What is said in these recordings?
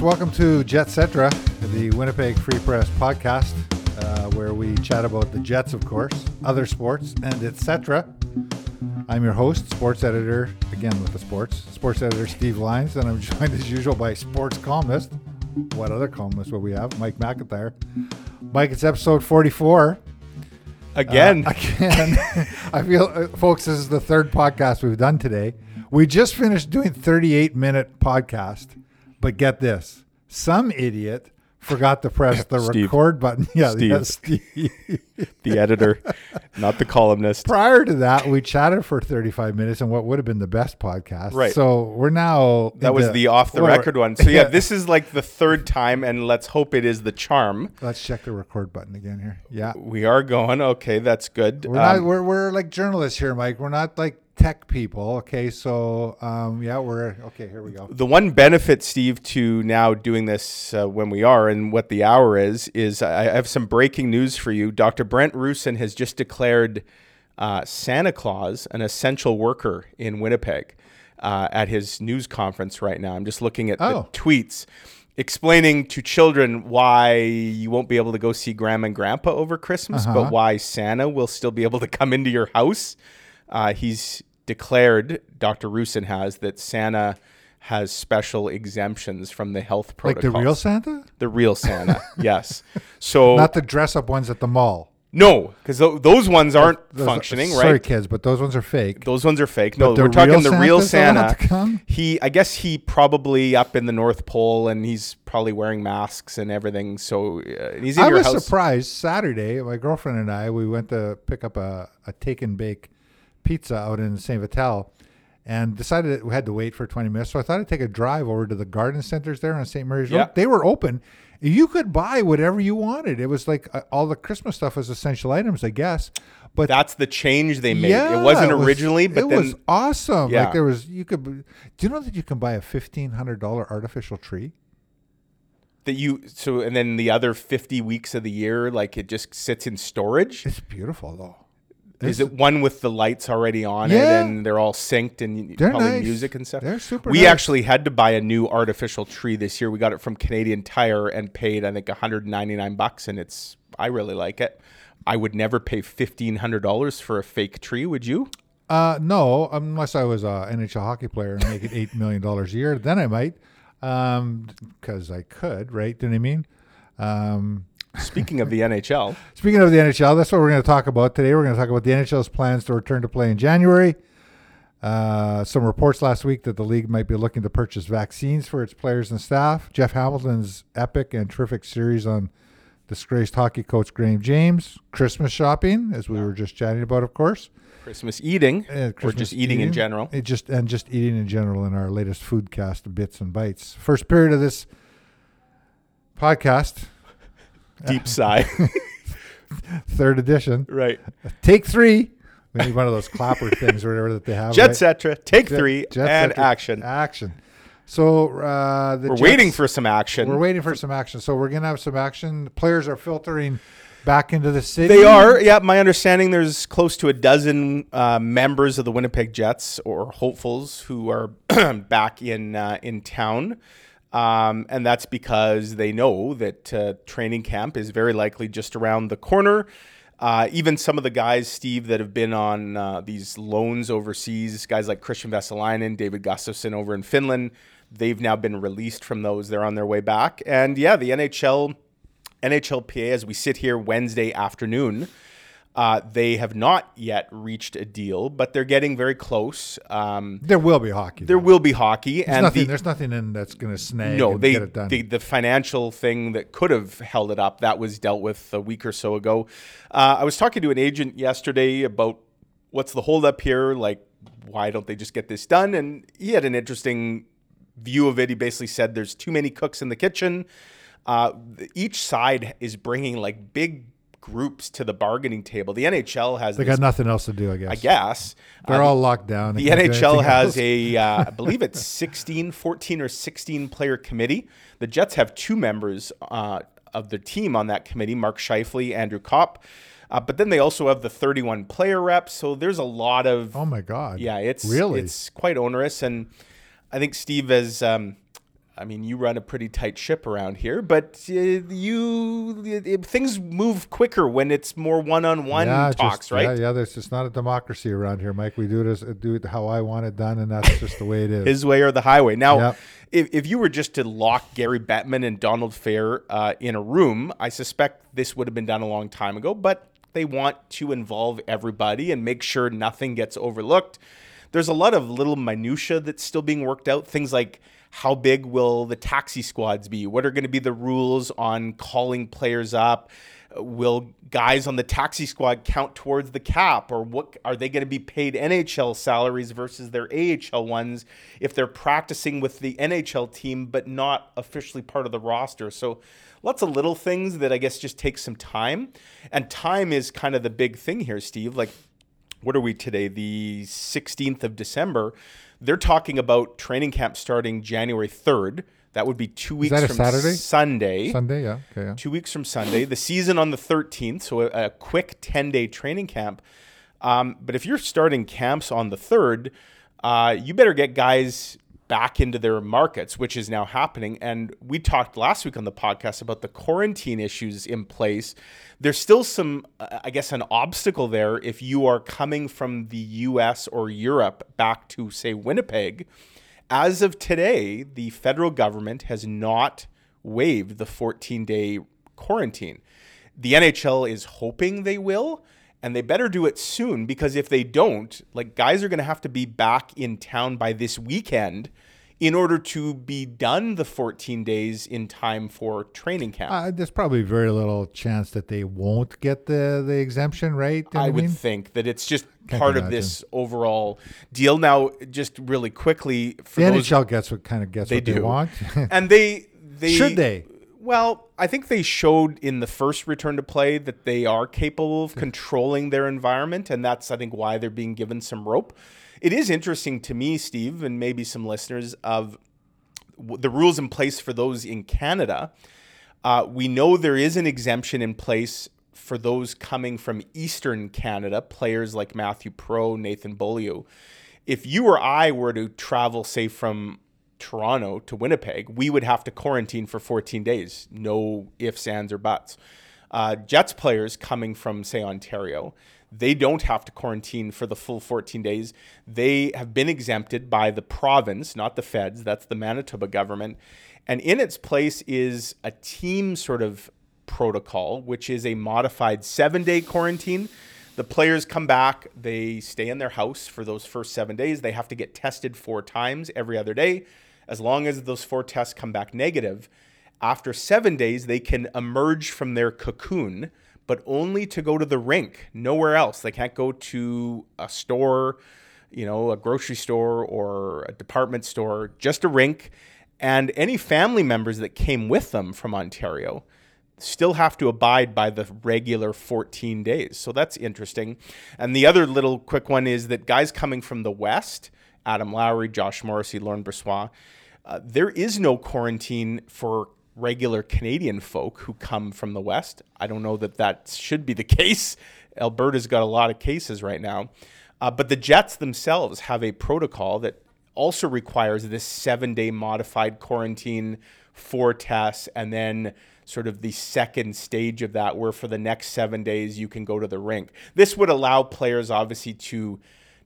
Welcome to Jetcetera, the Winnipeg Free Press podcast, uh, where we chat about the Jets, of course, other sports, and etc. I'm your host, sports editor, again with the sports, sports editor Steve Lyons, and I'm joined as usual by sports columnist. What other columnist will we have? Mike McIntyre. Mike, it's episode 44. Again. Uh, again. I feel, uh, folks, this is the third podcast we've done today. We just finished doing 38 minute podcast, but get this: some idiot forgot to press the Steve. record button. Yeah, Steve. yeah, Steve. the editor, not the columnist. Prior to that, we chatted for 35 minutes and what would have been the best podcast. Right. So we're now That was the off the record one. So yeah, this is like the third time, and let's hope it is the charm. Let's check the record button again here. Yeah. We are going. Okay, that's good. We're not. Um, We're, we're like journalists here, Mike. We're not like tech people. Okay, so um, yeah, we're okay. Here we go. the one benefit, Steve, to now doing this uh, when we are and what the hour is, is I have some breaking news for you. Dr. Brent Roussin has just declared uh, Santa Claus an essential worker in Winnipeg uh, at his news conference right now. I'm just looking at Oh. the tweets explaining to children why you won't be able to go see grandma and grandpa over Christmas, Uh-huh. but why Santa will still be able to come into your house. Uh, he's declared, Dr. Roussin has, that Santa has special exemptions from the health Like the real Santa, The real Santa, yes. So not the dress up ones at the mall. no, because those ones aren't Those- functioning, Sorry, right? kids, but those ones are fake. Those ones are fake. No, the we're talking the real Santas don't have Santa. He, I guess he probably up in the North Pole, and he's probably wearing masks and everything. So uh, he's in I your was house. surprised Saturday. My girlfriend and I we went to pick up a, a take and bake pizza out in Saint Vital, and decided that we had to wait for 20 minutes. So I thought I'd take a drive over to the garden centers there on St. Mary's Road. Yeah. They were open. You could buy whatever you wanted. It was like uh, all the Christmas stuff was essential items, I guess. But That's the change they made. yeah, it wasn't was- originally, but it then was awesome. Yeah. Like there was, you could. Do you know that you can buy a fifteen hundred dollar artificial tree? that you so and then the other 50 weeks of the year like it just sits in storage It's beautiful though. Is it one with the lights already on Yeah. it and they're all synced and They're probably nice. music and stuff They're super we nice. actually had to buy a new artificial tree this year we got it from canadian tire and paid i think 199 bucks and it's i really like it i would never pay $1500 for a fake tree would you Uh, no, unless I was a NHL hockey player and making eight million dollars a year, then I might, because I could, right? Do you know what I mean? Um, speaking of the nhl speaking of the NHL, that's what we're going to talk about today. We're going to talk about the NHL's plans to return to play in January. Uh, some reports last week that the league might be looking to purchase vaccines for its players and staff. Jeff Hamilton's epic and terrific series on disgraced hockey coach Graham James. Christmas shopping, as we were just chatting about, of course. christmas eating Uh, or Christmas just eating, in general It just and just eating in general in our latest food cast bits and bites. First period of this podcast, deep sigh third edition. right Take three. We need one of those clapper things or whatever that they have. jet right? cetera take Jet- three Jet and action Action. So uh, the We're Jets- waiting for some action. We're waiting for some action. So we're gonna have some action. Players are filtering back into the city. They are, yeah. My understanding, there's close to a dozen uh, members of the Winnipeg Jets or hopefuls who are back in uh, in town, um, and that's because they know that uh, training camp is very likely just around the corner. Uh, even some of the guys, Steve, that have been on uh, these loans overseas, guys like Kristian Vesalainen, David Gustafsson over in Finland, they've now been released from those. They're on their way back, and yeah, the NHL. NHLPA, as we sit here Wednesday afternoon, uh, they have not yet reached a deal, but they're getting very close. Um, There will be hockey. there though. will be hockey, There's and nothing. the, there's nothing in that's going to snag. no, and they, get it done. the the financial thing that could have held it up that was dealt with a week or so ago. Uh, I was talking to an agent yesterday about what's the holdup here, like why don't they just get this done? And he had an interesting view of it. He basically said there's too many cooks in the kitchen. Uh, each side is bringing like big groups to the bargaining table. The NHL has they this, got nothing else to do. I guess. I guess. They're Uh, all locked down. The NHL has a, uh, I believe it's 16, 14 or 16 player committee. The Jets have two members uh, of the team on that committee, Mark Scheifele, Andrew Copp. Uh, but then they also have the 31 player reps. So there's a lot of, Oh my God. yeah, it's really. it's quite onerous. And I think Steve has, um, I mean, you run a pretty tight ship around here, but uh, you it, things move quicker when it's more one-on-one yeah, talks, just, right? Yeah, yeah. There's just not a democracy around here, Mike. We do it as, do it how I want it done, and that's just the way it is. His way or the highway. Now, Yep. if, if you were just to lock Gary Bettman and Donald Fehr uh, in a room, I suspect this would have been done a long time ago. But they want to involve everybody and make sure nothing gets overlooked. There's a lot of little minutia that's still being worked out. Things like how big will the taxi squads be? What are going to be the rules on calling players up? Will guys on the taxi squad count towards the cap, or what are they going to be paid NHL salaries versus their AHL ones if they're practicing with the NHL team but not officially part of the roster? So, lots of little things that I guess just take some time, and time is kind of the big thing here, Steve. Like, what are we today? The 16th of December. They're talking about training camp starting January 3rd. That would be two weeks that a from Saturday? Sunday Sunday, yeah, okay, yeah. two weeks from Sunday. The season on the 13th, so a, a quick 10 day training camp. Um, but if you're starting camps on the 3rd, uh, you better get guys back into their markets, which is now happening. And we talked last week on the podcast about the quarantine issues in place. There's still some, uh, I guess, an obstacle there if you are coming from the US or Europe back to, say, Winnipeg. As of today, the federal government has not waived the 14 day quarantine. The NHL is hoping they will, and they better do it soon because if they don't, like guys are going to have to be back in town by this weekend in order to be done the 14 days in time for training camp. Uh, there's probably very little chance that they won't get the, the exemption, right? You know I would mean? think that it's just Can't part of this overall deal. Now, just really quickly for the those, NHL gets what kind of gets They what they do. want. and they they Should they? Well, I think they showed in the first return to play that they are capable of controlling their environment, and that's I think why they're being given some rope. It is interesting to me, Steve, and maybe some listeners of the rules in place for those in Canada. Uh, we know there is an exemption in place for those coming from Eastern Canada, players like Matthew Pro, Nathan Beaulieu. If you or I were to travel, say, from Toronto to Winnipeg, we would have to quarantine for 14 days. No ifs, ands, or buts. Uh, Jets players coming from, say, Ontario, they don't have to quarantine for the full 14 days. They have been exempted by the province, not the feds. That's the Manitoba government. And in its place is a team sort of protocol, which is a modified seven day quarantine. The players come back, they stay in their house for those first seven days. They have to get tested four times every other day. As long as those four tests come back negative, after seven days, they can emerge from their cocoon, but only to go to the rink, nowhere else. They can't go to a store, you know, a grocery store or a department store, just a rink. And any family members that came with them from Ontario still have to abide by the regular 14 days. So that's interesting. And the other little quick one is that guys coming from the West, Adam Lowry, Josh Morrissey, Laurent Brossoit, uh, there is no quarantine for regular Canadian folk who come from the West. I don't know that that should be the case. Alberta's got a lot of cases right now. Uh, but the Jets themselves have a protocol that also requires this seven day modified quarantine, four tests, and then sort of the second stage of that, where for the next seven days you can go to the rink. This would allow players, obviously, to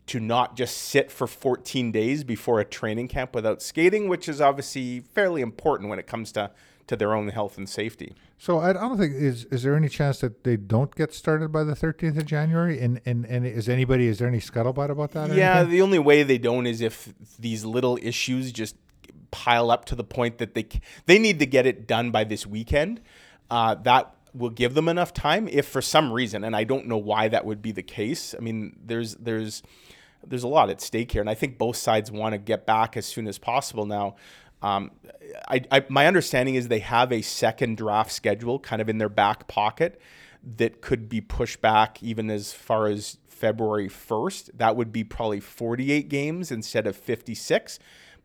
to not just sit for 14 days before a training camp without skating, which is obviously fairly important when it comes to to their own health and safety. So I, I don't think is is there any chance that they don't get started by the 13th of January? And and and is anybody is there any scuttlebutt about that? Yeah, anything? the only way they don't is if these little issues just pile up to the point that they they need to get it done by this weekend. Uh, that will give them enough time. If for some reason, and I don't know why that would be the case. I mean, there's there's there's a lot at stake here, and I think both sides want to get back as soon as possible now. Um, I, I, my understanding is they have a second draft schedule kind of in their back pocket that could be pushed back even as far as February 1st. That would be probably 48 games instead of 56.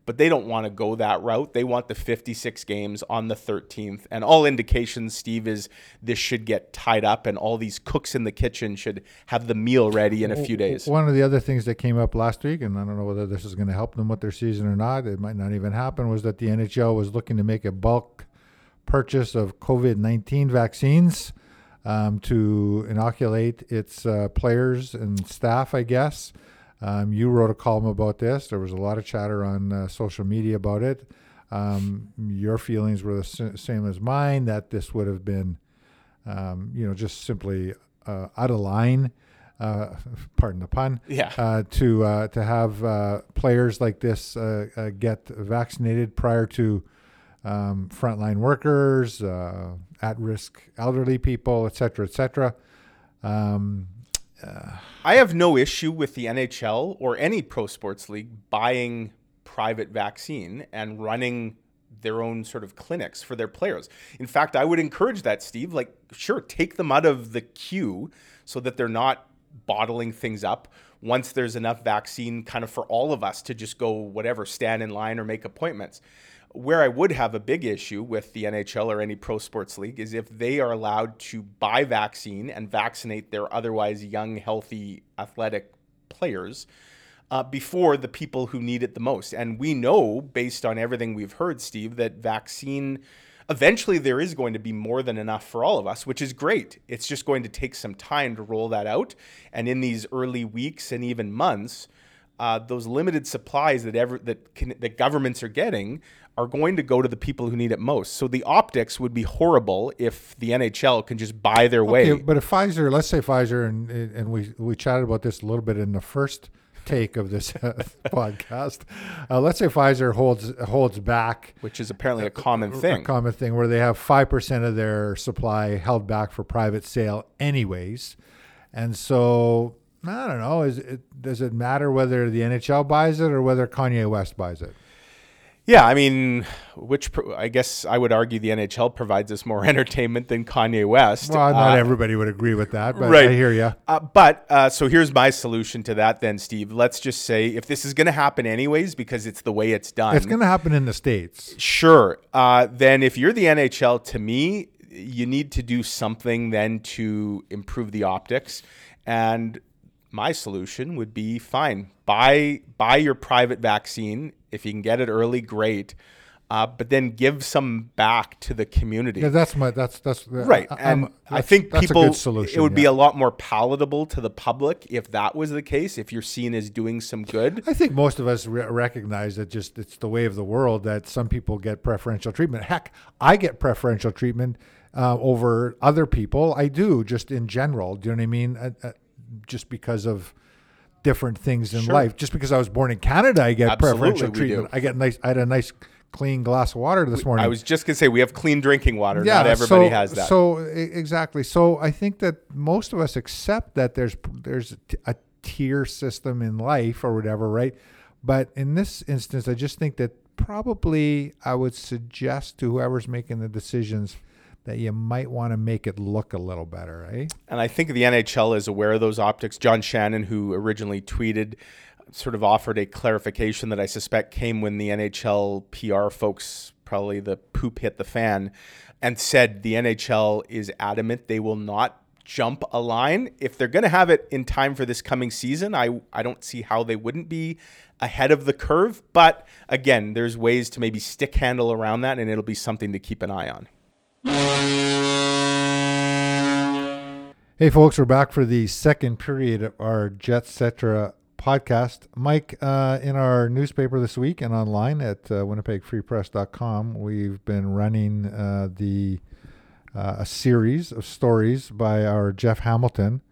But they don't want to go that route. They want the 56 games on the 13th. And all indications, Steve, is this should get tied up and all these cooks in the kitchen should have the meal ready in a few days. One of the other things that came up last week, and I don't know whether this is going to help them with their season or not, it might not even happen, was that the NHL was looking to make a bulk purchase of COVID 19 vaccines um, to inoculate its uh, players and staff, I guess. Um, you wrote a column about this. There was a lot of chatter on uh, social media about it. Um, your feelings were the same as mine that this would have been, um, you know, just simply uh, out of line. Uh, pardon the pun. Yeah. Uh, to uh, to have uh, players like this get vaccinated prior to um, frontline workers, at-risk elderly people, et cetera, et cetera. Um, I have no issue with the NHL or any pro sports league buying private vaccine and running their own sort of clinics for their players. In fact, I would encourage that, Steve. Like, sure, take them out of the queue so that they're not bottling things up once there's enough vaccine kind of for all of us to just go whatever stand in line or make appointments where I would have a big issue with the NHL or any pro sports league is if they are allowed to buy vaccine and vaccinate their otherwise young, healthy, athletic players uh, before the people who need it the most. And we know, based on everything we've heard, Steve, that vaccine eventually there is going to be more than enough for all of us, which is great. It's just going to take some time to roll that out. And in these early weeks and even months, uh, those limited supplies that ever that can, that governments are getting are going to go to the people who need it most. So the optics would be horrible if the NHL can just buy their way. but if Pfizer, let's say Pfizer, and and we we chatted about this a little bit in the first take of this podcast. Uh, let's say Pfizer holds holds back, which is apparently a common thing. A common thing where they have five percent of their supply held back for private sale, anyways, and so I don't know. Is it does it matter whether the NHL buys it or whether Kanye West buys it? Yeah, I mean, which I guess I would argue the NHL provides us more entertainment than Kanye West. Well, not uh, everybody would agree with that, but right. I hear you. Uh, but uh, so here's my solution to that, then, Steve. Let's just say if this is going to happen anyways, because it's the way it's done, it's going to happen in the states. Sure. Uh, then, if you're the NHL, to me, you need to do something then to improve the optics and my solution would be fine buy buy your private vaccine if you can get it early great uh, but then give some back to the community. Yeah, that's my that's that's right. I, and that's, I think people solution, it would yeah. be a lot more palatable to the public if that was the case. If you're seen as doing some good, I think most of us re- recognize that just it's the way of the world that some people get preferential treatment. Heck, I get preferential treatment uh, over other people. I do just in general. Do you know what I mean? Uh, uh just because of different things in sure. life. Just because I was born in Canada, I get Absolutely, preferential treatment. I get nice. I had a nice clean glass of water this morning. I was just gonna say we have clean drinking water. Yeah, Not everybody so, has that. So exactly. So I think that most of us accept that there's there's a tier system in life or whatever, right? But in this instance, I just think that probably I would suggest to whoever's making the decisions that you might want to make it look a little better, eh? And I think the NHL is aware of those optics. John Shannon, who originally tweeted, sort of offered a clarification that I suspect came when the NHL PR folks probably the poop hit the fan and said the NHL is adamant they will not jump a line. If they're going to have it in time for this coming season, I, I don't see how they wouldn't be ahead of the curve. But again, there's ways to maybe stick handle around that, and it'll be something to keep an eye on. Hey, folks, we're back for the second period of our Jetcetera podcast. Mike, uh, in our newspaper this week and online at uh, winnipegfreepress.com, we've been running uh, the uh, a series of stories by our Jeff Hamilton.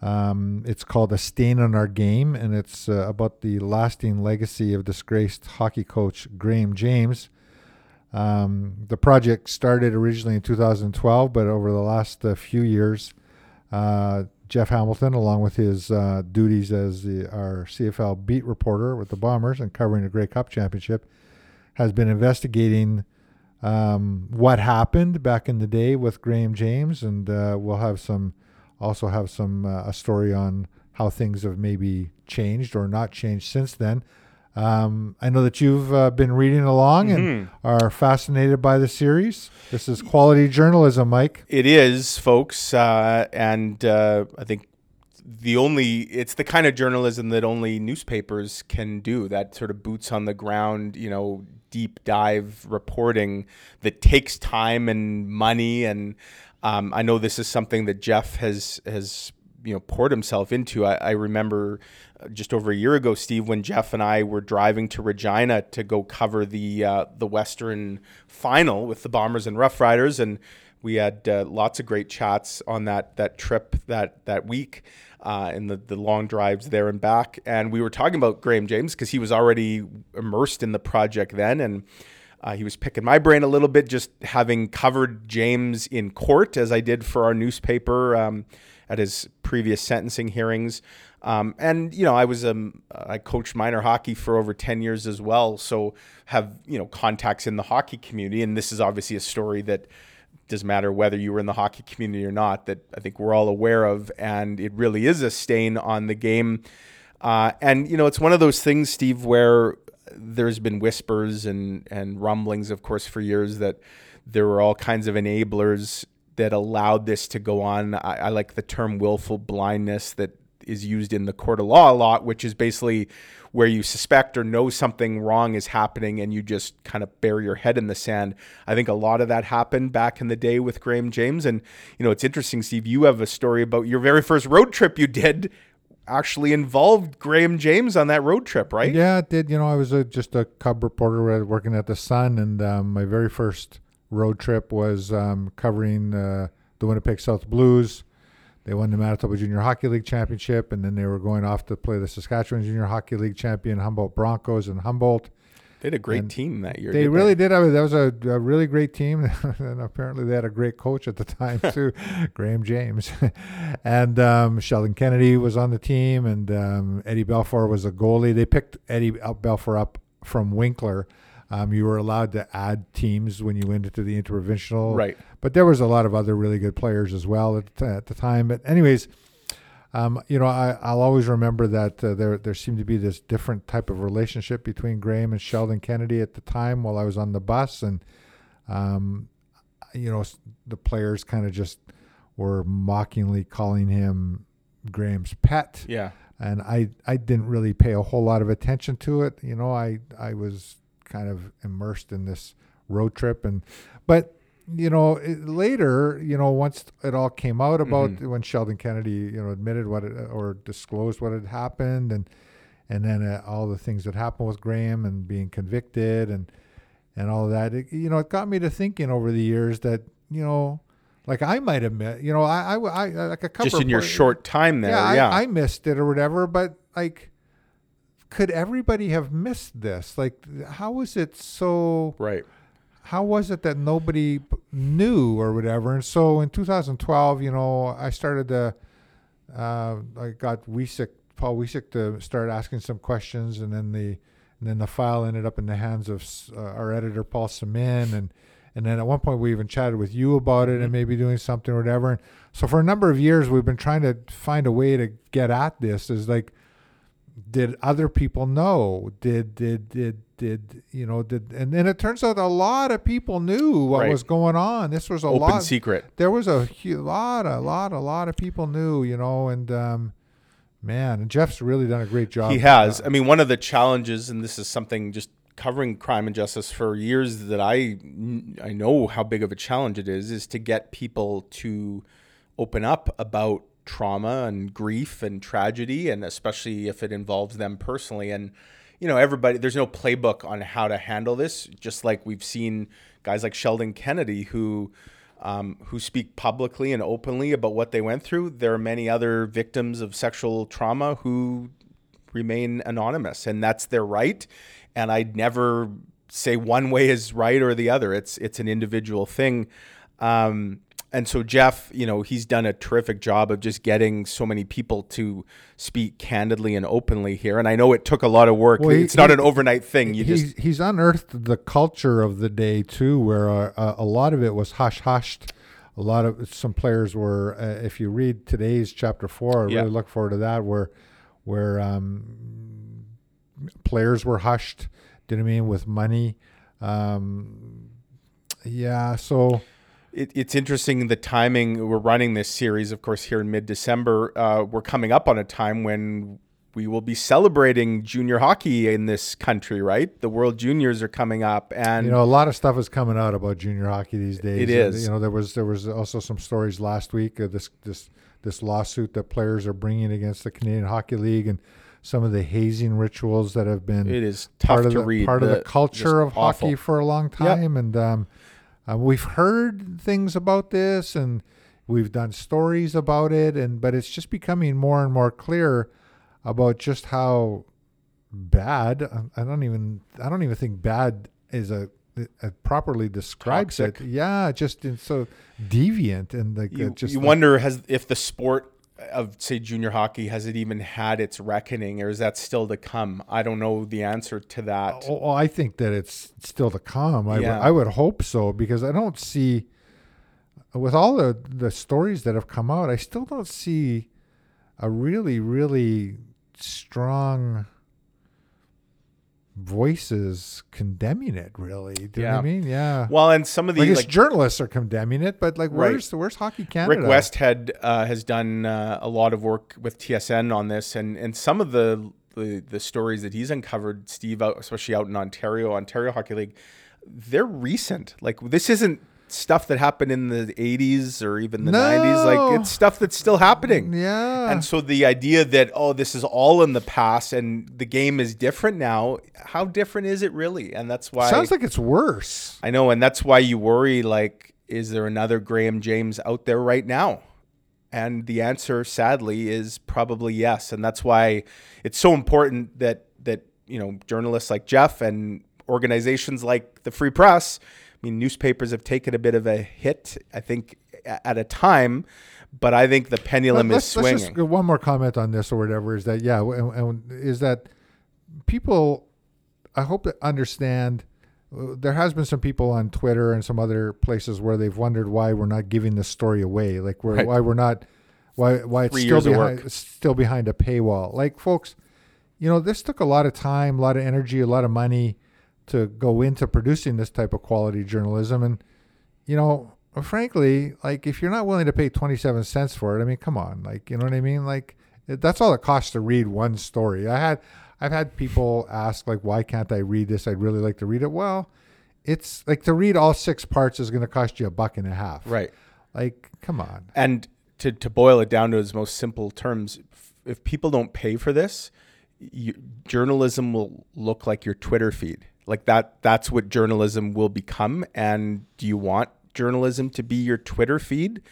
Um, it's called A Stain on Our Game, and it's uh, about the lasting legacy of disgraced hockey coach Graham James. Um, the project started originally in 2012, but over the last uh, few years, uh, Jeff Hamilton, along with his uh, duties as the, our CFL beat reporter with the Bombers and covering the Grey Cup Championship, has been investigating um, what happened back in the day with Graham James, and uh, we'll have some also have some uh, a story on how things have maybe changed or not changed since then. Um, I know that you've uh, been reading along and Mm-hmm. are fascinated by the series. This is quality journalism, Mike. It is, folks, uh, and uh, I think the only it's the kind of journalism that only newspapers can do. That sort of boots on the ground, you know, deep dive reporting that takes time and money. And um, I know this is something that Jeff has has you know poured himself into. I, I remember uh, just over a year ago, Steve, when Jeff and I were driving to Regina to go cover the uh, the Western final with the Bombers and Rough Riders, and we had uh, lots of great chats on that that trip that that week. Uh, and the, the long drives there and back. And we were talking about Graham James because he was already immersed in the project then. And uh, he was picking my brain a little bit, just having covered James in court as I did for our newspaper um, at his previous sentencing hearings. Um, and you know, I was um, I coached minor hockey for over ten years as well, so have you know contacts in the hockey community. And this is obviously a story that doesn't matter whether you were in the hockey community or not. That I think we're all aware of, and it really is a stain on the game. Uh, and you know, it's one of those things, Steve, where there's been whispers and and rumblings, of course, for years that there were all kinds of enablers that allowed this to go on. I, I like the term willful blindness that is used in the court of law a lot, which is basically where you suspect or know something wrong is happening and you just kind of bury your head in the sand. I think a lot of that happened back in the day with Graham James. And, you know, it's interesting, Steve, you have a story about your very first road trip you did actually involved Graham James on that road trip, right? Yeah, it did. You know, I was a, just a cub reporter working at the Sun, and um, my very first road trip was um, covering uh, the Winnipeg South Blues. They won the Manitoba Junior Hockey League championship, and then they were going off to play the Saskatchewan Junior Hockey League champion Humboldt Broncos in Humboldt. They had a great team that year. They really did. I mean, that was a, a really great team, and apparently they had a great coach at the time too, Graham James, and um, Sheldon Kennedy was on the team, and um, Eddie Belfour was a goalie. They picked Eddie Belfour up from Winkler. Um, you were allowed to add teams when you went into the interprovincial, Right. But there was a lot of other really good players as well at, the- at the time. But anyways, um, you know, I, I'll always remember that uh, there there seemed to be this different type of relationship between Graham and Sheldon Kennedy at the time while I was on the bus, and um, you know, the players kind of just were mockingly calling him Graham's pet, Yeah. and I I didn't really pay a whole lot of attention to it. You know, I I was kind of immersed in this road trip, and but you know it, later, you know, once it all came out about Mhm. when Sheldon Kennedy, you know, admitted what it, or disclosed what had happened, and and then uh, all the things that happened with Graham and being convicted and and all that, it, you know, it got me to thinking over the years that you know. Like I might have met, you know, I, I, I like a couple. Just in your report- short time there. yeah, Yeah. I, I missed it or whatever, but like, could everybody have missed this? Like, how was it so? right. How was it that nobody knew or whatever? And so in 2012, you know, I started to, uh, I got Wiecek, Paul Wiecek to start asking some questions, and then the, and then the file ended up in the hands of uh, our editor Paul Samyn, and and then at one point we even chatted with you about it and maybe doing something or whatever. And so for a number of years we've been trying to find a way to get at this. Is like, did other people know? Did did did did you know? Did and then it turns out a lot of people knew what Right. was going on. This was a Open lot secret. there was a lot, a lot, a lot of people knew, you know, and um, man, and Jeff's really done a great job. He has. I mean, one of the challenges, and this is something just covering crime and justice for years that I I know how big of a challenge it is, is to get people to open up about trauma and grief and tragedy, and especially if it involves them personally. And you know, everybody, there's no playbook on how to handle this. Just like we've seen guys like Sheldon Kennedy who. Um, who speak publicly and openly about what they went through. There are many other victims of sexual trauma who remain anonymous and that's their right and i'd never say one way is right or the other it's it's an individual thing um, and so jeff you know he's done a terrific job of just getting so many people to speak candidly and openly here and i know it took a lot of work Well, he- it's not he- an overnight thing you he's, just he's unearthed the culture of the day too, where uh, a, a lot of it was hush hushed. A lot of some players were. Uh, if you read today's chapter four, I Yeah. really look forward to that. Where, where um, players were hushed. Do you know I mean? With money. Um, yeah. So it, it's interesting the timing. We're running this series, of course, here in mid December. Uh, we're coming up on a time when we will be celebrating junior hockey in this country, right? The World Juniors are coming up, and you know a lot of stuff is coming out about junior hockey these days. It is. You know there was there was also some stories last week of this this this lawsuit that players are bringing against the Canadian Hockey League and some of the hazing rituals that have been it is tough part of the, read. part of the The- culture of awful. hockey for a long time, and um, uh, we've heard things about this and we've done stories about it, and but it's just becoming more and more clear about just how bad. I don't even I don't even think bad is a, a properly describes Toxic. it. Yeah, just it's so deviant and like you, uh, just you like- wonder has if the sport of say junior hockey has it even had its reckoning or is that still to come i don't know the answer to that Oh, I think that it's still to come. I, would- Yeah. I would hope so because I don't see, with all the, the stories that have come out, I still don't see a really, really strong voices condemning it. Really, do you know what I Yeah. mean? Yeah. well and some of the like, like journalists are condemning it, but like, Right. where's where's Hockey Canada? Rick Westhead uh, has done uh, a lot of work with TSN on this, and and some of the the, the stories that he's uncovered, Steve, out, especially out in Ontario, Ontario Hockey League, they're recent. Like this isn't stuff that happened in the 80s or even the 90s. Like it's stuff that's still happening. Yeah. And so the idea that oh this is all in the past and the game is different now, how different is it really? And that's why Sounds like it's worse. I know, and that's why you worry like, is there another Graham James out there right now? And the answer, sadly, is probably yes. And that's why it's so important that that you know journalists like Jeff and organizations like the Free Press. I mean, newspapers have taken a bit of a hit, I think, at a time, but I think the pendulum Let- is let's, let's swinging. just one more comment on this or whatever is that yeah, and, and is that people I hope that understand. There has been some people on Twitter and some other places where they've wondered why we're not giving this story away, like we're, Right. why we're not, why why it's Three still behind, still behind a paywall. Like folks, you know, this took a lot of time, a lot of energy, a lot of money to go into producing this type of quality journalism, and you know, frankly, like if you're not willing to pay 27 cents for it, I mean, come on, like, you know what I mean? Like that's all it costs to read one story. I had, I've had people ask like, why can't I read this? I'd really like to read it. Well, it's like to read all six parts is going to cost you a buck and a half. right. Like, come on. And to, to boil it down to its most simple terms, if, people don't pay for this, you, journalism will look like your Twitter feed. Like that, that's what journalism will become. And do you want journalism to be your Twitter feed?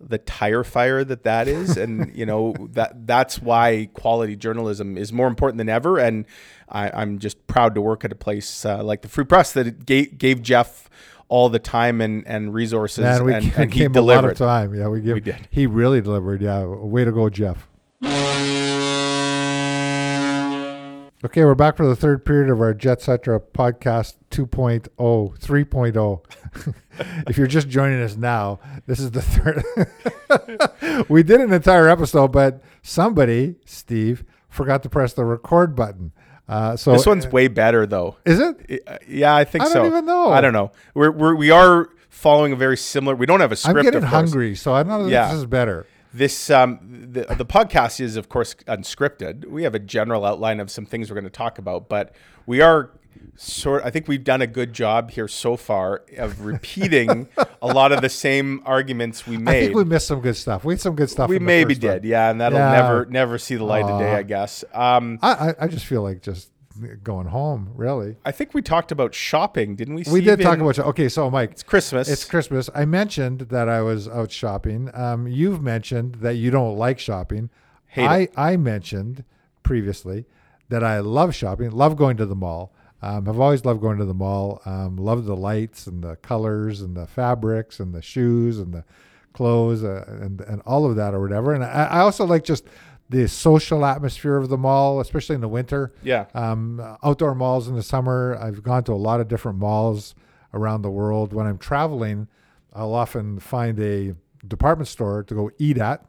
The tire fire that that is, and you know that that's why quality journalism is more important than ever. And I, I'm just proud to work at a place uh, like the Free Press that it gave, gave Jeff all the time and, and resources, Man, we and, and he came a lot of time. Yeah, we give. We did. He really delivered. Yeah, way to go, Jeff. Okay, we're back for the third period of our Jetcetera podcast 2.0, 3.0. if you're just joining us now, this is the third. we did an entire episode, but somebody, Steve, forgot to press the record button. Uh, so This one's way better though. is it? Uh, Yeah, I think so. I don't even know. I don't know. We're, we're we are following a very similar. We don't have a I'm script. getting of course. hungry, so I don't know if Yeah. this is better. This um the the podcast is of course unscripted. We have a general outline of some things we're going to talk about, but we are sort. I think we've done a good job here so far of repeating a lot of the same arguments we made I think we missed some good stuff. We had some good stuff. we maybe one. did, yeah, and that'll Yeah. never never see the light of day, I guess. Um, I, I, I just feel like just going home, really. I think we talked about shopping, didn't we? We did talk about okay. So, Mike, it's Christmas. it's Christmas. I mentioned that I was out shopping. Um, you've mentioned that you don't like shopping. Hate I I mentioned previously that I love shopping, love going to the mall. Um, I've always loved going to the mall. Um, love the lights and the colors and the fabrics and the shoes and the clothes uh, and and all of that or whatever. And I, I also like just the social atmosphere of the mall, especially in the winter. yeah. Um, outdoor malls in the summer. I've gone to a lot of different malls around the world. When I'm traveling, I'll often find a department store to go eat at.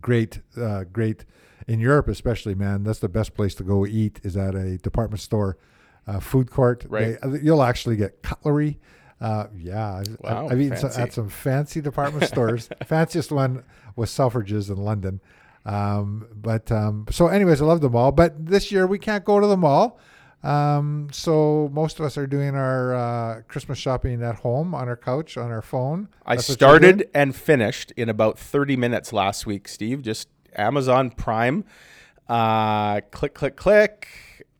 Great, uh, great in Europe, especially, man, that's the best place to go eat is at a department store, uh, food court. Right. They- you'll actually get cutlery. Uh, yeah, I've- Wow, I've eaten at some fancy department stores. Fanciest one was Selfridges in London. Um, but um, so, anyways, I love the mall. But this year we can't go to the mall. Um, so most of us are doing our uh, Christmas shopping at home on our couch on our phone. I That's what you're doing? started and finished in about 30 minutes last week, Steve. Just Amazon Prime. Uh, click, click, click.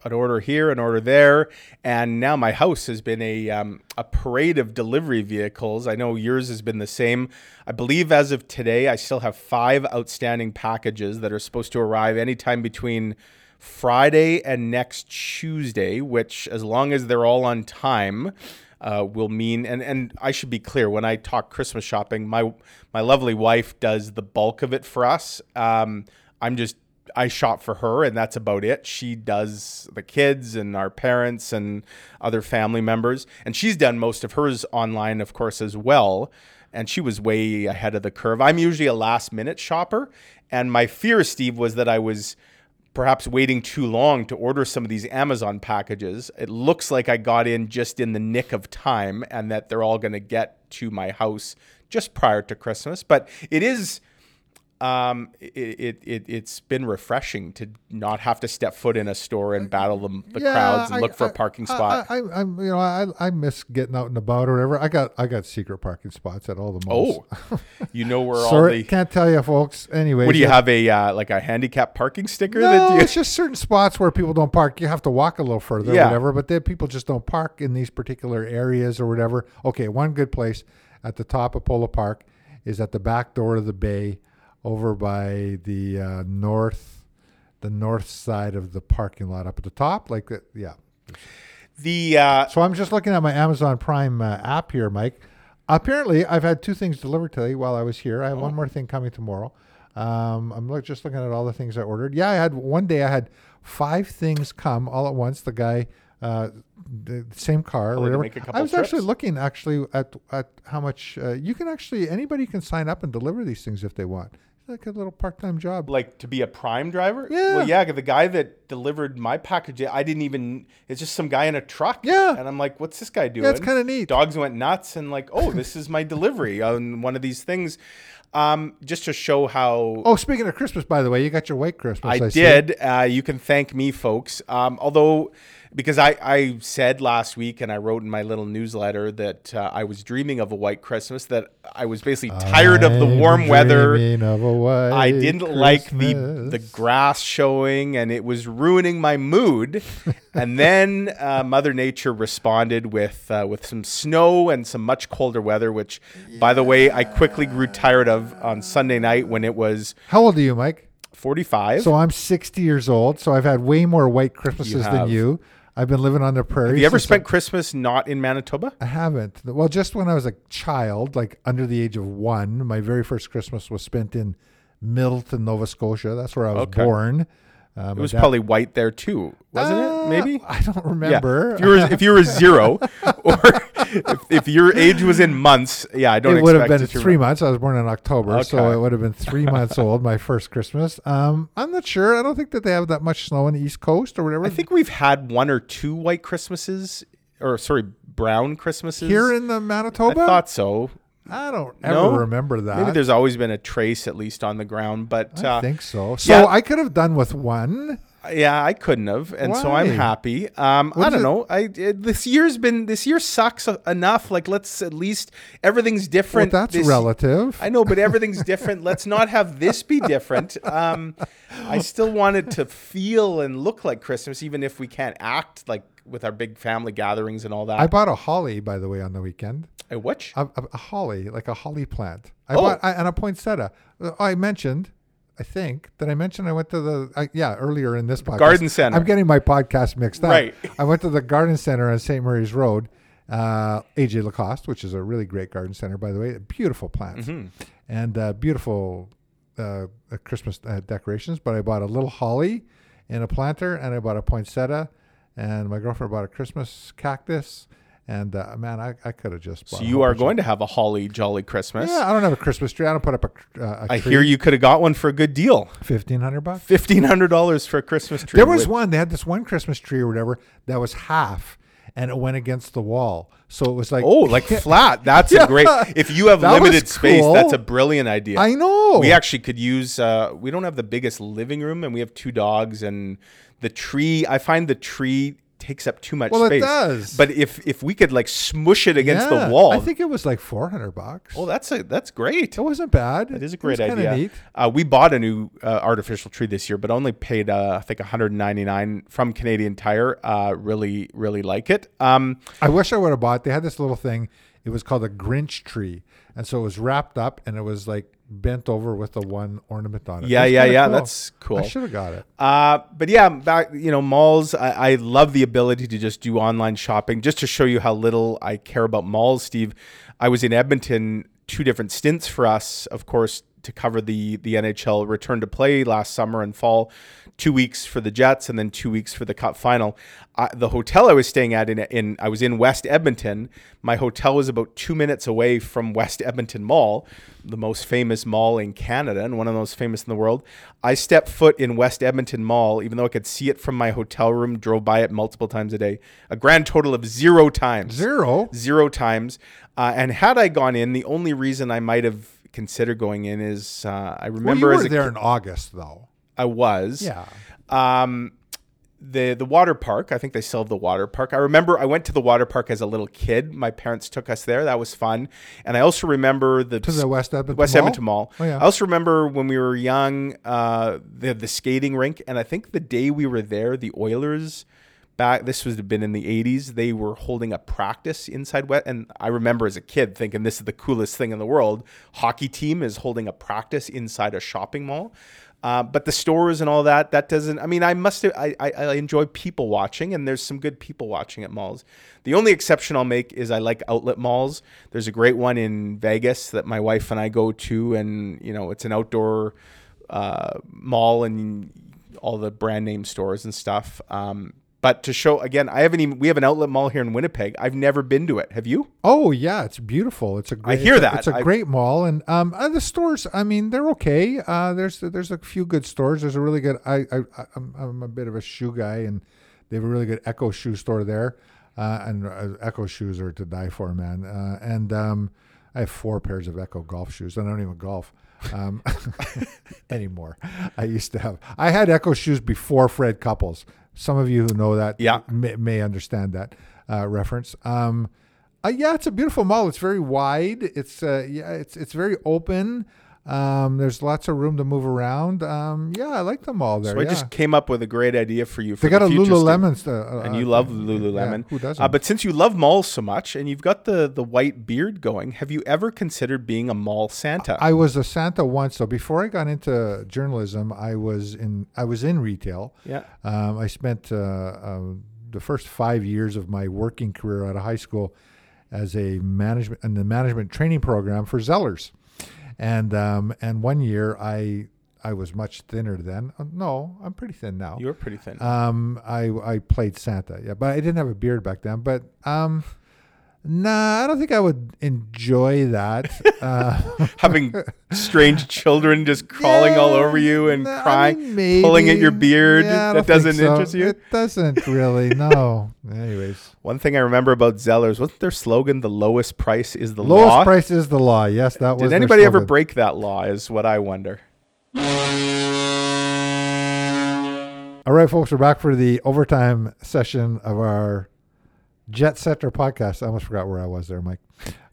An order here, an order there, and now my house has been a um, a parade of delivery vehicles. I know yours has been the same. I believe as of today, I still have five outstanding packages that are supposed to arrive anytime between Friday and next Tuesday. Which, as long as they're all on time, uh, will mean and and I should be clear when I talk Christmas shopping, my my lovely wife does the bulk of it for us. Um, I'm just I shop for her and that's about it. She does the kids and our parents and other family members, and she's done most of hers online, of course, as well. And she was way ahead of the curve. I'm usually a last minute shopper, and my fear, Steve, was that I was perhaps waiting too long to order some of these Amazon packages. It looks like I got in just in the nick of time and that they're all going to get to my house just prior to Christmas. But it is um it, it, it it's been refreshing to not have to step foot in a store and battle the, the crowds and I- look for a I- parking spot. I, I, am you know, I, I miss getting out and about or whatever. I got, I got secret parking spots at all the malls. oh, you know where all sorry, the can't tell you, folks. Anyway, what do you have a uh, like a handicap parking sticker No, that you it's just certain spots where people don't park. You have to walk a little further, Yeah. or whatever. But then people just don't park in these particular areas or whatever. Okay, one good place at the top of Polo Park is at the back door of the bay, over by the uh, north, the north side of the parking lot up at the top. Like, that. yeah. the uh, So I'm just looking at my Amazon Prime uh, app here, Mike. Apparently, I've had two things delivered today while I was here. I have one more thing coming tomorrow. Um, I'm look, just looking at all the things I ordered. Yeah, I had one day I had five things come all at once. The guy, uh, the same car, Oh, whatever. make a couple I was actually looking actually at at how much uh, you can actually anybody can sign up and deliver these things if they want. Like a little part time job. like to be a prime driver Yeah. well yeah the guy that delivered my package i didn't even it's just some guy in a truck Yeah. and i'm like what's this guy doing Yeah, it's kinda neat. dogs went nuts and like oh this is my delivery on one of these things um, just to show how Oh, speaking of Christmas, by the way, you got your white Christmas. I, see. did. Uh, you can thank me, folks. Um, although, because I, I said last week and I wrote in my little newsletter that uh, I was dreaming of a white Christmas, that I was basically tired of the warm weather. dreaming of a white I didn't like the the grass showing, and it was ruining my mood. and then uh, Mother Nature responded with uh, with some snow and some much colder weather, which, by the way, I quickly grew tired of on Sunday night when it was How old are you, Mike? 45. So I'm 60 years old. So I've had way more white Christmases than you. I've been living on the prairie. Have you ever spent Christmas not in Manitoba? I haven't. Well, just when I was a child, like under the age of one, my very first Christmas was spent in Middleton, Nova Scotia. That's where I was Okay. born. Uh, It was probably white there too, wasn't it? Maybe. I don't remember. Yeah. If you were if you were zero, or if, if your age was in months, yeah, I don't. it would have been three remember. months. I was born in October, so it would have been three months old. My first Christmas. Um, I'm not sure. I don't think that they have that much snow on the East Coast or whatever. I think we've had one or two white Christmases, or sorry, brown Christmases here in the Manitoba. I thought so. I don't ever No? remember that. Maybe there's always been a trace, at least on the ground. But I uh, think so. So yeah. I could have done with one. yeah, I couldn't have, and so I'm happy. Um, I don't it- know. I it, this year's been this year sucks enough. Like let's at least everything's Well, different. that's this- relative. I know, but everything's different. Let's not have this be different. Um, I still want it to feel and look like Christmas, even if we can't act like with our big family gatherings and all that. I bought a holly, by the way, on the weekend. a which? A, a, a holly, like a holly plant. I Oh. bought I, and a poinsettia. Uh, I mentioned, I think, that I mentioned I went to the I, yeah earlier in this podcast Garden center. I'm getting my podcast mixed up. Right. I went to the garden center on St. Mary's Road, uh, AJ Lacoste, which is a really great garden center, by the way. Beautiful plants Mm-hmm. and uh, beautiful uh, Christmas uh, decorations. But I bought a little holly in a planter, and I bought a poinsettia, and my girlfriend bought a Christmas cactus. And uh, man, I, I could have just. Bought. So you are going to have a holly jolly Christmas. Yeah, I don't have a Christmas tree. I don't put up a. Uh, a I tree. hear you could have got one for a good deal. Fifteen hundred bucks. Fifteen hundred dollars for a Christmas tree. There was with- one. They had this one Christmas tree or whatever that was half, and it went against the wall. So it was like Oh, like flat. That's a great. If you have That limited space, cool. that's a brilliant idea. I know. We actually could use. Uh, we don't have the biggest living room, and we have two dogs, and the tree. I find the tree takes up too much Well, it space. does. But if if we could like smush it against Yeah, the wall, I think it was like four hundred bucks. oh, that's a that's great. it wasn't bad. That is a It great idea. Uh, we bought a new uh, artificial tree this year, but only paid uh, I think 199 from Canadian Tire. Uh, really, really like it. Um, I wish I would have bought. They had this little thing. It was called a Grinch tree, and so it was wrapped up and it was like bent over with the one ornament on it. Yeah, It yeah, yeah, cool. that's cool. I should have got it. Uh, but yeah, back you know malls. I, I love the ability to just do online shopping. Just to show you how little I care about malls, Steve. I was in Edmonton two different stints for us, of course, to cover the the NHL return to play last summer and fall. Two weeks for the Jets and then two weeks for the Cup final. I, the hotel I was staying at in in I was in West Edmonton. My hotel was about two minutes away from West Edmonton Mall, the most famous mall in Canada and one of the most famous in the world. I stepped foot in West Edmonton Mall, even though I could see it from my hotel room, drove by it multiple times a day, a grand total of zero times. Zero. Zero times. Uh, and had I gone in, the only reason I might have considered going in is uh, I Well, remember you as were a there in August though. I was. Yeah. Um, the the water park. I think they still have the water park. I remember I went to the water park as a little kid. My parents took us there. That was fun. And I also remember the To the West Edmonton West Mall? Edmonton Mall. Oh, yeah. I also remember when we were young, uh, the the skating rink. And I think the day we were there, the Oilers. Back, this was have been in the '80s. They were holding a practice inside West, and I remember as a kid thinking this is the coolest thing in the world. Hockey team is holding a practice inside a shopping mall. Uh, but the stores and all that, that doesn't. I mean, I must. Have, I, I I enjoy people watching, and there's some good people watching at malls. The only exception I'll make is I like outlet malls. There's a great one in Vegas that my wife and I go to, and you know, it's an outdoor uh, mall and all the brand name stores and stuff. Um, but to show again, I haven't even. We have an outlet mall here in Winnipeg. I've never been to it. Have you? Oh yeah, it's beautiful. It's a great. hear it's a- that. it's a I- great mall, and um, uh, the stores. I mean, they're okay. Uh, there's there's a few good stores. There's a really good. I I I'm, I'm a bit of a shoe guy, and they have a really good Ecco shoe store there, uh, and uh, Ecco shoes are to die for, man. Uh, and um, I have four pairs of Ecco golf shoes. and I don't even golf. Um, anymore. I used to have. I had Ecco shoes before Fred Couples. Some of you who know that Yeah. may, may understand that uh, reference. Um, uh, yeah, it's a beautiful mall. It's very wide. It's uh, yeah, it's it's very open. Um, there's lots of room to move around. Um, yeah, I like the mall there. So I yeah. just came up with a great idea for you. For they got the a. Lululemon, uh, and uh, you love. Lululemon. Yeah, who doesn't? Uh, but since you love malls so much and you've got the the white beard going, have you ever considered being a mall Santa? I was a Santa once. So before I got into journalism, I was in I was in retail. yeah. Um, I spent uh, uh, the first five years of my working career out of high school as a management in the management training program for Zellers, and um, and one year I I was much thinner then. Uh, no, I'm pretty thin now. You were pretty thin. Um, I I played Santa, yeah, but I didn't have a beard back then. But um, nah, I don't think I would enjoy that. Uh, Having strange children just crawling all over you and I crying, mean, pulling at your beard. Yeah, that doesn't so. interest you. It doesn't really. No. Anyways, One thing I remember about Zellers wasn't their slogan "the lowest price is the lowest law." price is the law. Yes, that was. Did anybody ever break that law? Is what I wonder. All right, folks, we're back for the overtime session of our Jetcetera podcast. I almost forgot where I was there, Mike.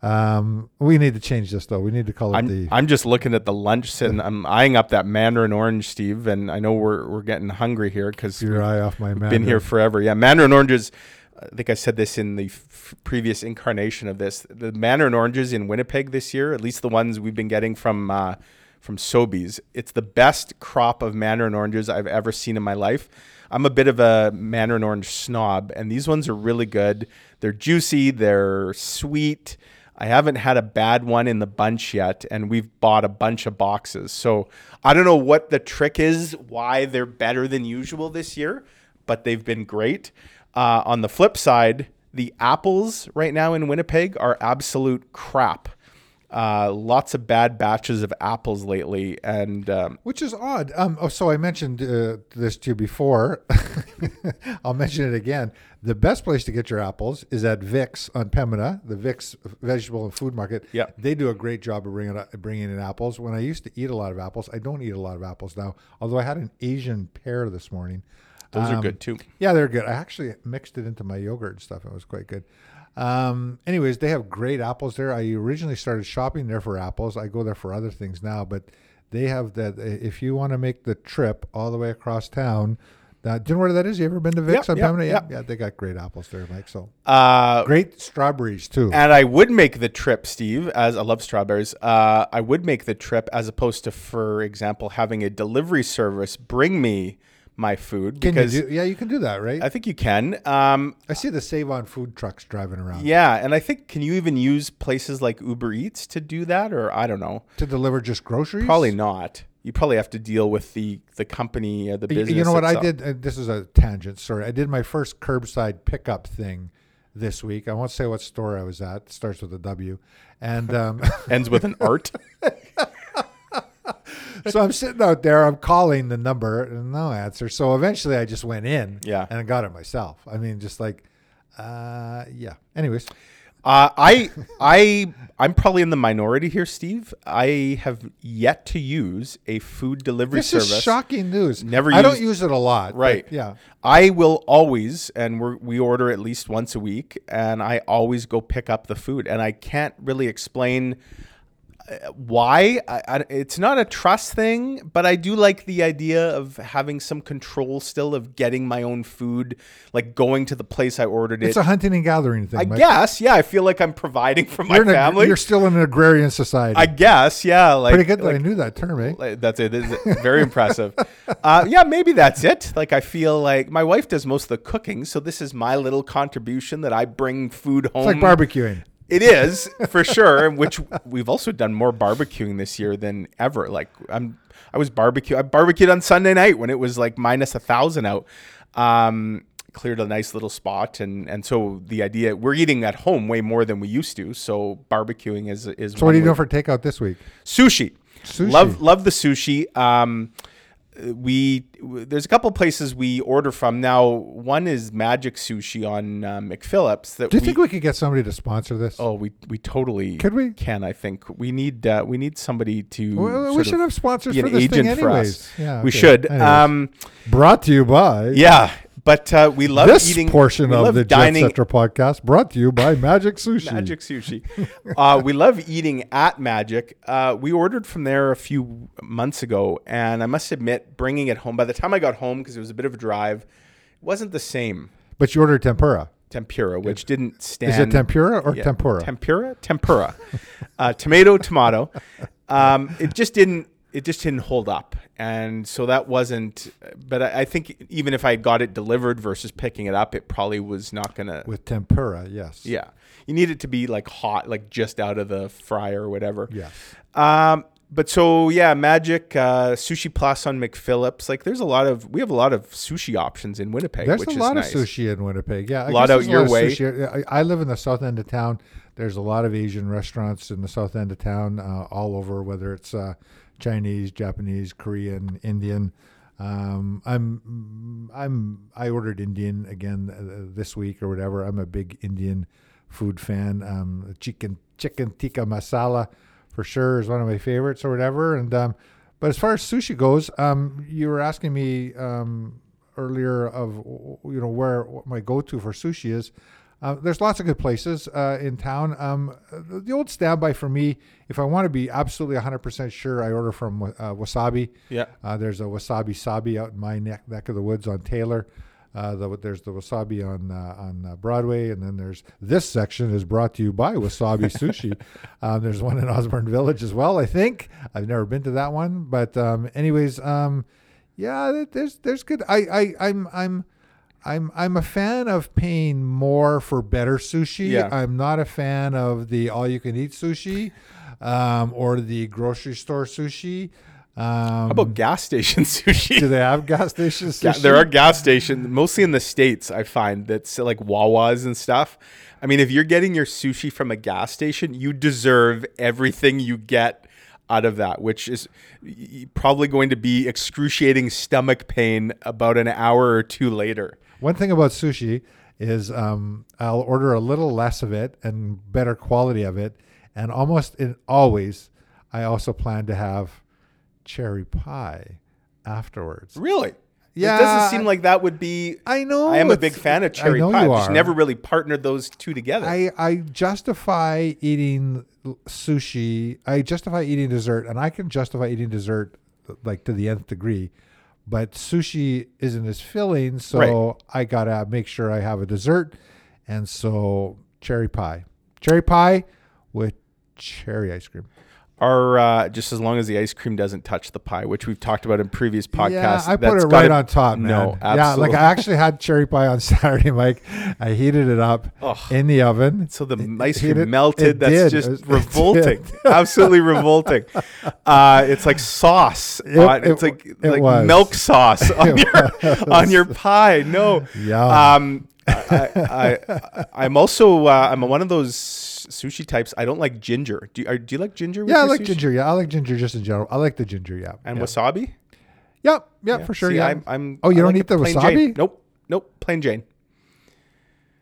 Um, we need to change this though. We need to call it I'm, the. I'm just looking at the lunch and I'm eyeing up that Mandarin orange, Steve, and I know we're we're getting hungry here because your eye off my man. been here forever. Yeah, Mandarin oranges. I think I said this in the f- previous incarnation of this. The Mandarin oranges in Winnipeg this year, at least the ones we've been getting from uh, from Sobeys, it's the best crop of Mandarin oranges I've ever seen in my life. I'm a bit of a Mandarin orange snob, and these ones are really good. They're juicy, they're sweet. I haven't had a bad one in the bunch yet, and we've bought a bunch of boxes. So I don't know what the trick is, why they're better than usual this year, but they've been great. Uh, on the flip side, The apples right now in Winnipeg are absolute crap. Uh, lots of bad batches of apples lately, and um, Which is odd. Um, oh, so I mentioned uh, this to you before. I'll mention it again. The best place to get your apples is at Vic's on Pembina, the Vic's Vegetable and Food Market. Yeah. they do a great job of bringing bringing in apples. When I used to eat a lot of apples, I don't eat a lot of apples now. Although I had an Asian pear this morning. those are Um, good too. Yeah, they're good. I actually mixed it into my yogurt and stuff. It was quite good. Um, anyways, they have great apples there. I originally started shopping there for apples. I go there for other things now, but they have that. If you want to make the trip all the way across town, that, do you know where that is? You ever been to Vic's Yep, on yep. Yeah, yeah, they got great apples there, Mike. So Uh, great strawberries too. and I would make the trip, Steve, as I love strawberries. Uh, I would make the trip as opposed to, for example, having a delivery service bring me my food Can you because do, yeah, you can do that, right? I think you can. Um, I see the Save on food trucks driving around yeah, and I think can you even use places like Uber Eats to do that, or I don't know. to deliver just groceries. Probably not. You probably have to deal with the the company or the business. You know what I did? Uh, this is a tangent. Sorry, I did my first curbside pickup thing this week. I won't say what store I was at. It starts with a W, and um, Ends with an art. so I'm sitting out there. I'm calling the number, and no answer. So eventually, I just went in, Yeah. and I got it myself. I mean, just like, uh, yeah. Anyways, Uh, I I I'm probably in the minority here, Steve. I have yet to use a food delivery this service. is shocking news. Never I don't use it a lot. Right. yeah. I will always, and we we order at least once a week, and I always go pick up the food, and I can't really explain why. I, I, it's not a trust thing, but I do like the idea of having some control still of getting my own food, like going to the place I ordered it. It's a hunting and gathering thing. I Mike. guess, yeah. I feel like I'm providing for my You're, a- family. you're still in an agrarian society. I guess, yeah. Like Pretty good that like- I knew that term, eh? like, That's it. Very impressive. Uh, yeah, maybe that's it. Like I feel like my wife does most of the cooking, so this is my little contribution that I bring food home. It's like barbecuing. It is for sure. Which we've also done more barbecuing this year than ever. Like I'm, I was barbecue. I barbecued on Sunday night when it was like minus a thousand out. Um, cleared a nice little spot, and and so the idea we're eating at home way more than we used to. So barbecuing is is. So what are you doing for takeout this week? sushi. Sushi. Love love the sushi. Um, we there's a couple places we order from now. One is Magic Sushi on uh, McPhillips. That Do you we, think we could get somebody to sponsor this? Oh, we we totally Could we? Can I think we need uh, we need somebody to. Well, we should have sponsors for this thing anyways. us. Yeah, we should. Um, Brought to you by yeah, but uh, we love this eating. portion of the dining Jet Setter podcast. Brought to you by Magic Sushi. Magic Sushi. uh, we love eating at Magic. Uh, we ordered from there a few months ago, and I must admit, bringing it home. By the time I got home, because it was a bit of a drive, it wasn't the same But you ordered tempura. tempura, which didn't stand. Is it tempura or Yeah, tempura? Tempura, tempura, uh, tomato, tomato. Um, it just didn't. It just didn't hold up, and so that wasn't. But I, I think even if I got it delivered versus picking it up, it probably was not gonna. With tempura, yes. Yeah, you need it to be like hot, like just out of the fryer or whatever. Yes. Um, but so yeah, Magic uh, Sushi Plus on McPhillips. Like, there's a lot of we have a lot of sushi options in Winnipeg, There's a lot nice. of sushi in Winnipeg. Yeah, I Lot out your lot way. sushi. I, I live in the south end of town. There's a lot of Asian restaurants in the south end of town, uh, all over. Whether it's uh, Chinese, Japanese, Korean, Indian. Um, I'm I'm I ordered Indian again uh, this week or whatever. I'm a big Indian food fan. Um, chicken chicken tikka masala for sure is one of my favorites or whatever. And um, but as far as sushi goes, um, you were asking me um, earlier of you know where my go-to for sushi is. Uh, there's lots of good places uh, in town. Um, the, the old standby for me, if I want to be absolutely 100% sure, I order from uh, Wasabi. Yeah. Uh, there's a Wasabi Sabi out in my neck, neck of the woods on Taylor. Uh, the, there's the Wasabi on uh, on uh, Broadway, and then there's this section is brought to you by Wasabi Sushi. um, there's one in Osborne Village as well. I think I've never been to that one, but um, anyways, um, yeah, there's there's good. I I I'm I'm. I'm I'm a fan of paying more for better sushi. Yeah. I'm not a fan of the all you can eat sushi um, or the grocery store sushi. Um, How about gas station sushi? do they have gas stations? Yeah, sushi? there are gas stations, mostly in the states. I find that's like Wawas and stuff. I mean, if you're getting your sushi from a gas station, you deserve everything you get out of that, which is probably going to be excruciating stomach pain about an hour or two later. One thing about sushi is um, I'll order a little less of it and better quality of it, and almost in always, I also plan to have cherry pie afterwards. Really? Yeah, It doesn't seem like that would be. I know. I am a big fan of I cherry know pie. you I've just never really partnered those two together. I, I justify eating sushi. I justify eating dessert, and I can justify eating dessert like to the nth degree. But sushi isn't as filling, so Right. I gotta make sure I have a dessert, and so cherry pie, cherry pie with cherry ice cream. Or uh, just as long as the ice cream doesn't touch the pie, which we've talked about in previous podcasts. Yeah, I put it right on top, man. No, yeah, like. I actually had cherry pie on Saturday, Mike. I heated it up Ugh. in the oven. So the It- ice cream melted. it That's did. just was- revolting. Absolutely revolting. Uh, it's like sauce. It- on, it- it's like like was. milk sauce on your on your pie. No. Yeah. Um, I, I, I, I'm also uh, I'm one of those sushi types. I don't like ginger. Do you, are, do you like ginger? Yeah, I like sushi? ginger. Yeah, I like ginger just in general. I like the ginger. Yeah, and yeah. wasabi. Yep, yep, for sure. See, yeah. I'm, I'm. Oh, you I don't like eat the wasabi? Jane. Nope. Nope. Plain Jane.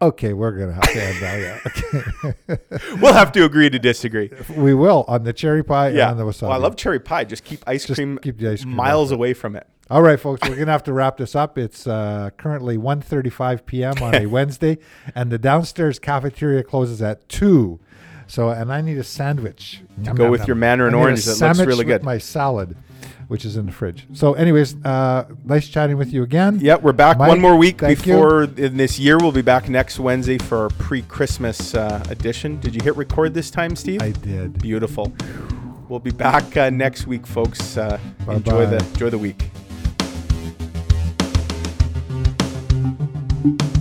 okay, we're gonna have to end that. Yeah, okay. We'll have to agree to disagree. we will on the cherry pie Yeah. and on the wasabi. Well, I love cherry pie. Just keep ice Just cream keep the ice cream miles away from it. All right, folks, we're gonna have to wrap this up. It's uh, currently 1.35 p.m. on a Wednesday, and the downstairs cafeteria closes at two. So, and I need a sandwich to go with your Mandarin I need a orange that looks sandwich really with good. My salad, which is in the fridge. So, anyways, uh, nice chatting with you again. Yep, we're back Mike, one more week thank you. before in this year. We'll be back next Wednesday for our pre-Christmas uh, edition. Did you hit record this time, Steve? I did. Beautiful. We'll be back uh, next week, folks. Uh, enjoy Bye-bye. the enjoy the week. Thank you.